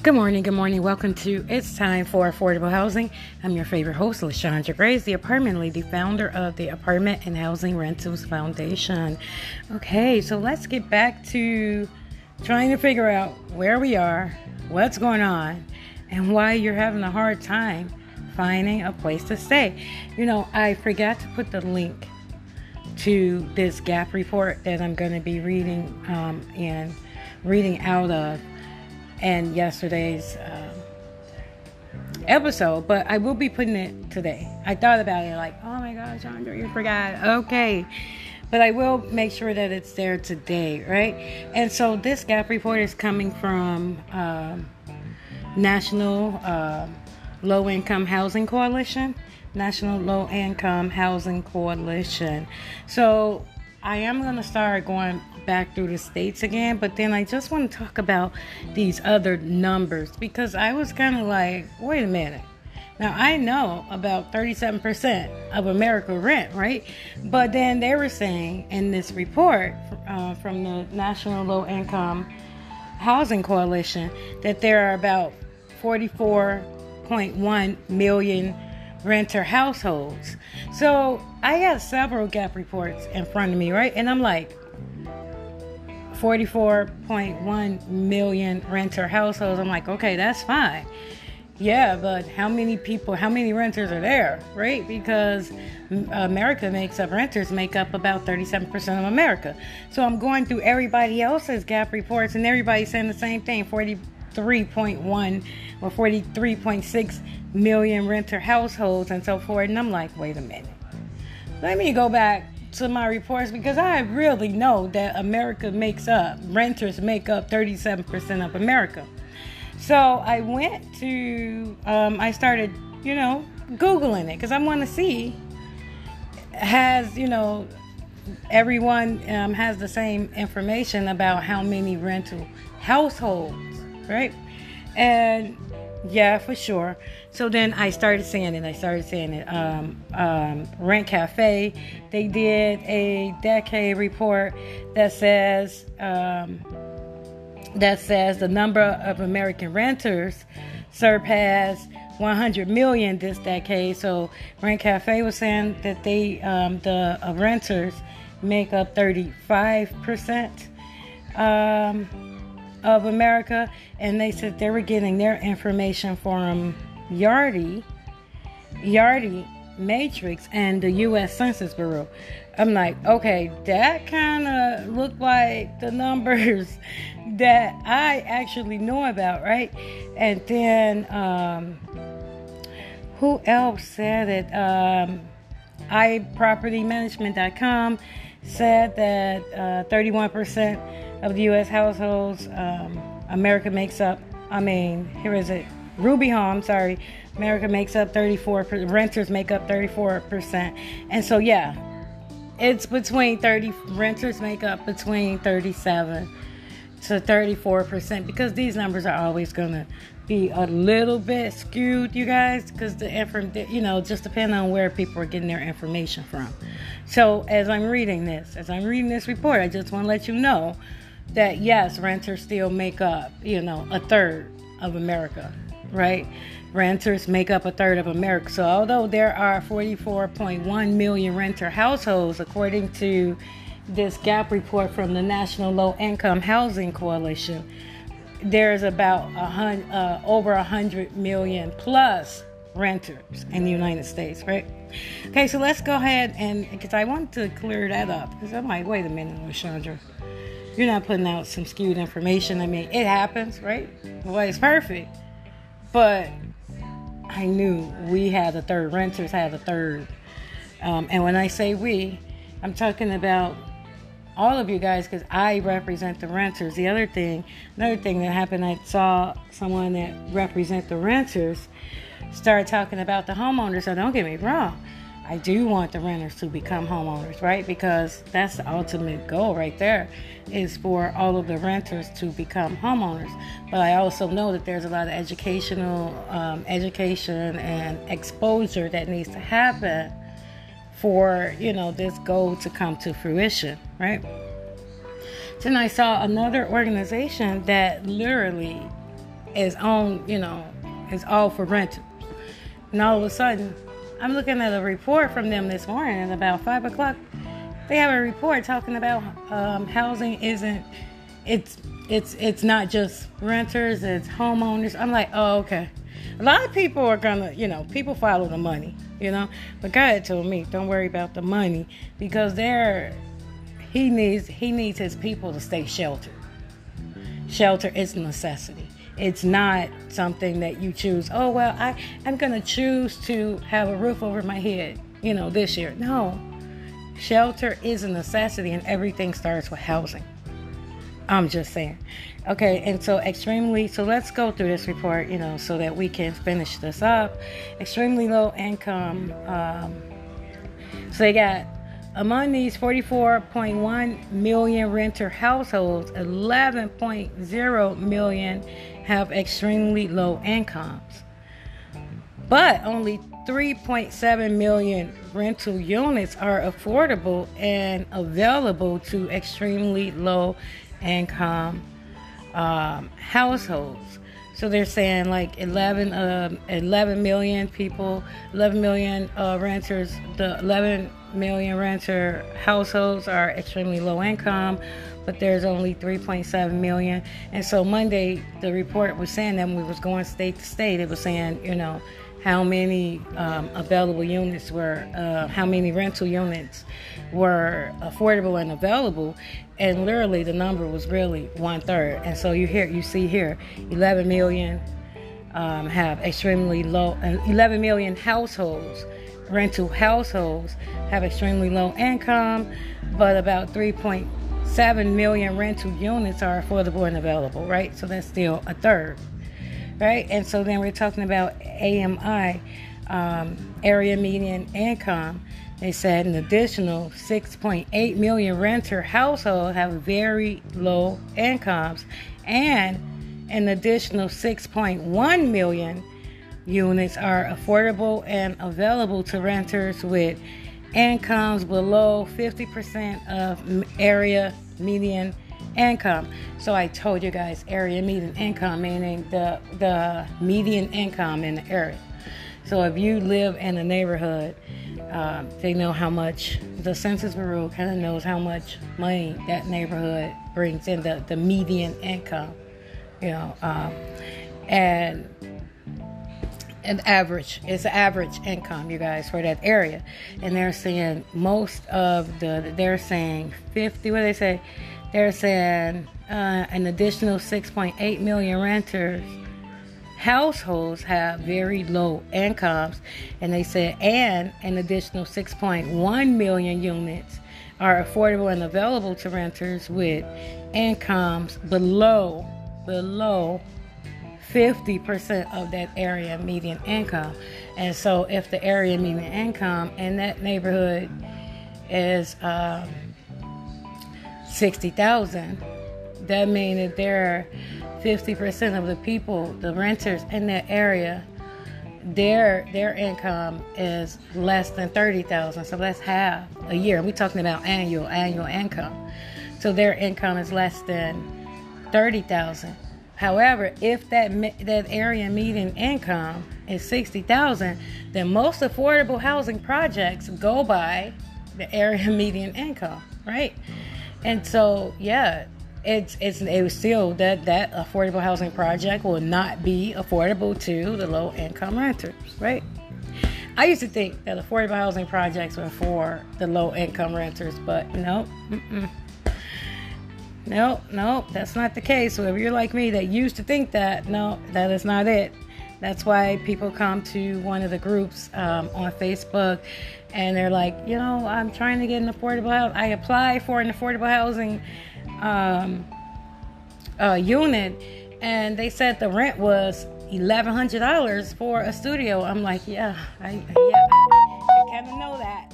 Good morning, good morning. Welcome to It's Time for Affordable Housing. I'm your favorite host, LaShondra Grace, the apartment lady, founder of the Apartment and Housing Rentals Foundation. Okay, so let's get back to trying to figure out where we are, what's going on, and why you're having a hard time finding a place to stay. You know, I forgot to put the link to this gap report that I'm going to be reading um, and reading out of and yesterday's uh, episode, but I will be putting it today. I thought about it like, oh my gosh, Andre, you forgot. Okay. But I will make sure that it's there today, right? And so this gap report is coming from um, National uh, Low Income Housing Coalition. National Low Income Housing Coalition. So I am going to start going back through the states again, but then I just want to talk about these other numbers because I was kind of like, wait a minute. Now I know about 37% of America rent, right? But then they were saying in this report uh, from the National Low Income Housing Coalition that there are about 44.1 million renter households. So I got several gap reports in front of me, right? And I'm like, 44.1 million renter households. I'm like, okay, that's fine. Yeah, but how many people, how many renters are there, right? Because America makes up, renters make up about 37% of America. So I'm going through everybody else's gap reports and everybody's saying the same thing 43.1 or 43.6 million renter households and so forth. And I'm like, wait a minute. Let me go back to my reports because I really know that America makes up, renters make up 37% of America. So I went to, um, I started, you know, Googling it because I want to see has, you know, everyone um, has the same information about how many rental households, right? And yeah, for sure. So then I started seeing it. I started seeing it. Um, um, Rent Cafe, they did a decade report that says um, that says the number of American renters surpassed 100 million this decade. So Rent Cafe was saying that they um, the uh, renters make up 35 percent. Of America, and they said they were getting their information from Yardi, Yardi Matrix, and the U.S. Census Bureau. I'm like, okay, that kind of looked like the numbers that I actually know about, right? And then, um, who else said it? Um, iPropertyManagement.com said that uh, 31% of the U.S. households, um, America makes up. I mean, here is it. Ruby Home, sorry, America makes up 34%, Renters make up 34 percent, and so yeah, it's between 30. Renters make up between 37 to 34 percent because these numbers are always gonna be a little bit skewed, you guys, because the information, you know, just depending on where people are getting their information from. So as I'm reading this, as I'm reading this report, I just want to let you know that yes, renters still make up, you know, a third of America, right? Renters make up a third of America. So although there are 44.1 million renter households, according to this gap report from the National Low Income Housing Coalition, there's about a hundred, uh, over 100 million plus renters in the United States, right? Okay, so let's go ahead and because I want to clear that up because I'm like, wait a minute, Chandra you're not putting out some skewed information. I mean, it happens, right? It's perfect. But I knew we had a third, renters had a third. Um, and when I say we, I'm talking about all of you guys because I represent the renters. The other thing, another thing that happened, I saw someone that represent the renters start talking about the homeowners. So don't get me wrong. I do want the renters to become homeowners, right? Because that's the ultimate goal right there is for all of the renters to become homeowners. But I also know that there's a lot of educational um, education and exposure that needs to happen for you know this goal to come to fruition, right? Then I saw another organization that literally is on, you know, is all for rentals. And all of a sudden, I'm looking at a report from them this morning at about five o'clock. They have a report talking about um, housing isn't it's it's it's not just renters, it's homeowners. I'm like, oh okay. A lot of people are gonna, you know, people follow the money, you know. But God told me, don't worry about the money because they're he needs he needs his people to stay sheltered. Shelter is necessity. It's not something that you choose. Oh well, I I'm gonna choose to have a roof over my head, you know, this year. No, shelter is a necessity, and everything starts with housing. I'm just saying. Okay, and so extremely, so let's go through this report, you know, so that we can finish this up. Extremely low income. Um, so they got among these 44.1 million renter households, 11.0 million have extremely low incomes. But only 3.7 million rental units are affordable and available to extremely low income um, households. So they're saying like 11, uh, 11 million people, 11 million uh, renters, the 11 million renter households are extremely low income, but there's only 3.7 million. And so Monday, the report was saying that when we was going state to state, it was saying, you know, how many um, available units were, uh, how many rental units were affordable and available, and literally the number was really one third. And so you hear, you see here, 11 million um, have extremely low, uh, 11 million households, rental households have extremely low income, but about 3.7 million rental units are affordable and available, right? So that's still a third right? And so then we're talking about AMI, um, area median income. They said an additional 6.8 million renter households have very low incomes, and an additional 6.1 million units are affordable and available to renters with incomes below 50% of area median income. So I told you guys area median income, meaning the the median income in the area. So if you live in a neighborhood, um, they know how much the Census Bureau kind of knows how much money that neighborhood brings in the, the median income, you know, um, and an average it's an average income you guys for that area. And they're saying most of the they're saying 50 what do they say? They're saying uh, an additional 6.8 million renters households have very low incomes, and they said, and an additional 6.1 million units are affordable and available to renters with incomes below below 50% of that area median income. And so, if the area median income in that neighborhood is um, 60,000, that means that there are 50% of the people, the renters in that area, their their income is less than 30,000. So that's half a year. We're talking about annual annual income. So their income is less than 30,000. However, if that that area median income is 60,000, then most affordable housing projects go by the area median income, right? And so, yeah, it's it's it was still that that affordable housing project will not be affordable to the low income renters, right? I used to think that affordable housing projects were for the low income renters, but no, mm-mm. No, no, that's not the case. So if you're like me that used to think that, no, that is not it. That's why people come to one of the groups um, on Facebook and they're like, you know, I'm trying to get an affordable house. I apply for an affordable housing um, uh, unit, and they said the rent was eleven hundred dollars for a studio. I'm like, yeah, I, yeah, I kind of know that,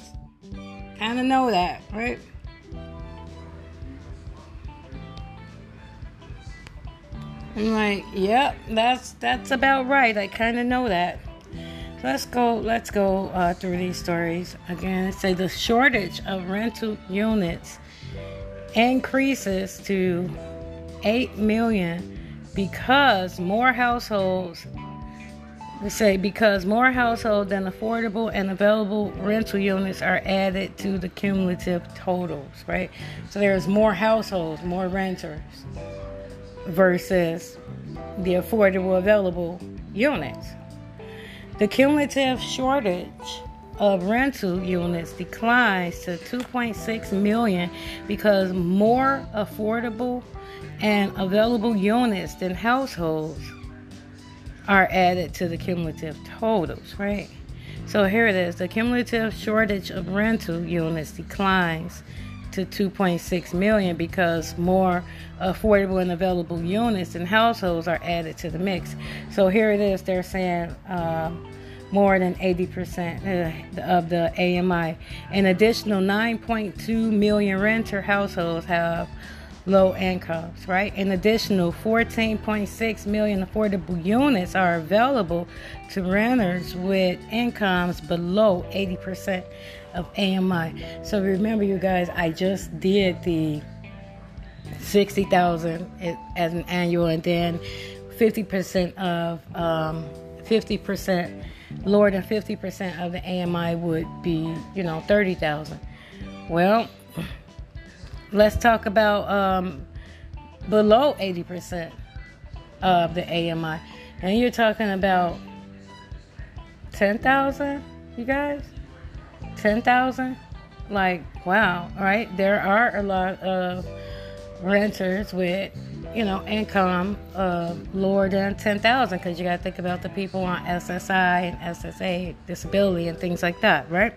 kind of know that, right? I'm like, yep, that's that's about right. I kind of know that let's go let's go uh, through these stories again say the shortage of rental units increases to 8 million because more households we say because more households than affordable and available rental units are added to the cumulative totals, right? So there's more households, more renters versus the affordable available units. The cumulative shortage of rental units declines to 2.6 million because more affordable and available units than households are added to the cumulative totals, right? So here it is. The cumulative shortage of rental units declines to 2.6 million because more affordable and available units and households are added to the mix. So here it is. They're saying uh, more than 80% of the AMI. An additional 9.2 million renter households have low incomes, right? An additional 14.6 million affordable units are available to renters with incomes below 80% of AMI. So remember, you guys, I just did the 60,000 as an annual, and then 50% of um, 50% lower than 50% of the AMI would be, you know, 30,000. Well, let's talk about um, below 80% of the AMI. And you're talking about 10,000, you guys? 10,000? Like, wow, right? There are a lot of renters with, you know, income uh, lower than 10,000 because you got to think about the people on SSI and SSA disability and things like that, right?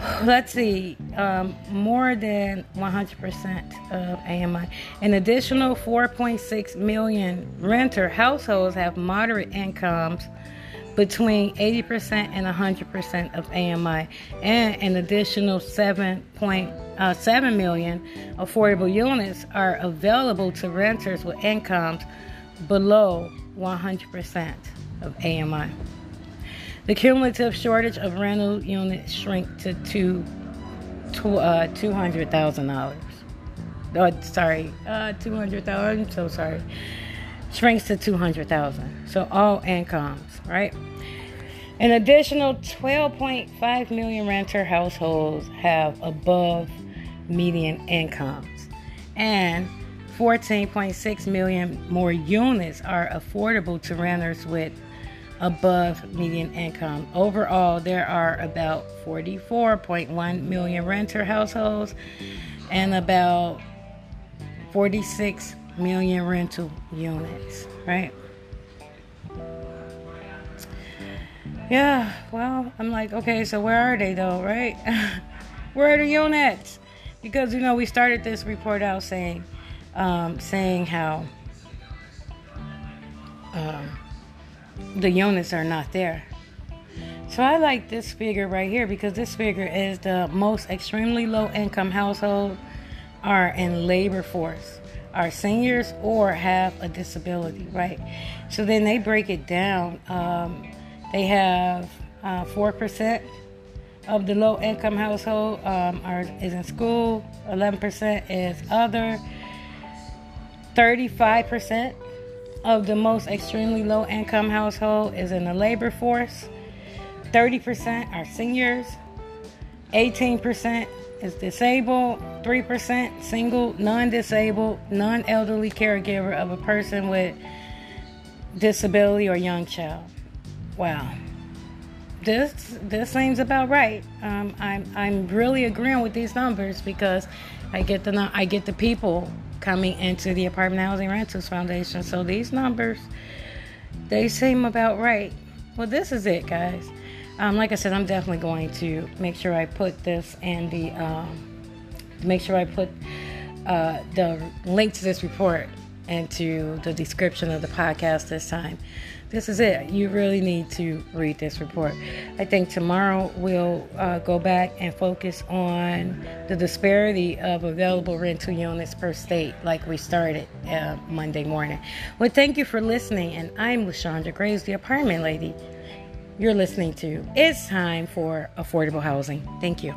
let's see, um, more than 100% of AMI. An additional 4.6 million renter households have moderate incomes between 80% and 100% of AMI, and an additional 7.7 uh, million affordable units are available to renters with incomes below 100% of AMI. The cumulative shortage of rental units shrink to two, uh, two thousand dollars. Oh, sorry, uh, two hundred thousand. I'm so sorry. Shrinks to two hundred thousand. So all incomes, right? An additional 12.5 million renter households have above median incomes, and 14.6 million more units are affordable to renters with above median income. Overall, there are about 44.1 million renter households and about 46 million rental units, right? Yeah, well, I'm like, okay, so where are they though, right? where are the units? Because you know, we started this report out saying, um, saying how um, the units are not there. So I like this figure right here because this figure is the most extremely low income household are in labor force, are seniors or have a disability, right? So then they break it down. Um, they have uh, four uh, percent of the low income household um, are is in school. Eleven percent is other. Thirty-five percent of the most extremely low income household is in the labor force. 30% are seniors. 18% is disabled. 3% single, non disabled, non elderly caregiver of a person with disability or young child. Wow. This this seems about right. Um, I'm I'm really agreeing with these numbers because I get the I get the people coming into the Apartment Housing Rentals Foundation. So these numbers, they seem about right. Well, this is it, guys. Um, like I said, I'm definitely going to make sure I put this and the, um, make sure I put uh, the link to this report into the description of the podcast this time this is it. You really need to read this report. I think tomorrow we'll uh, go back and focus on the disparity of available rental units per state, like we started uh, Monday morning. Well, thank you for listening, and I'm Lashandra Graves, the apartment lady. You're listening to It's Time for Affordable Housing. Thank you.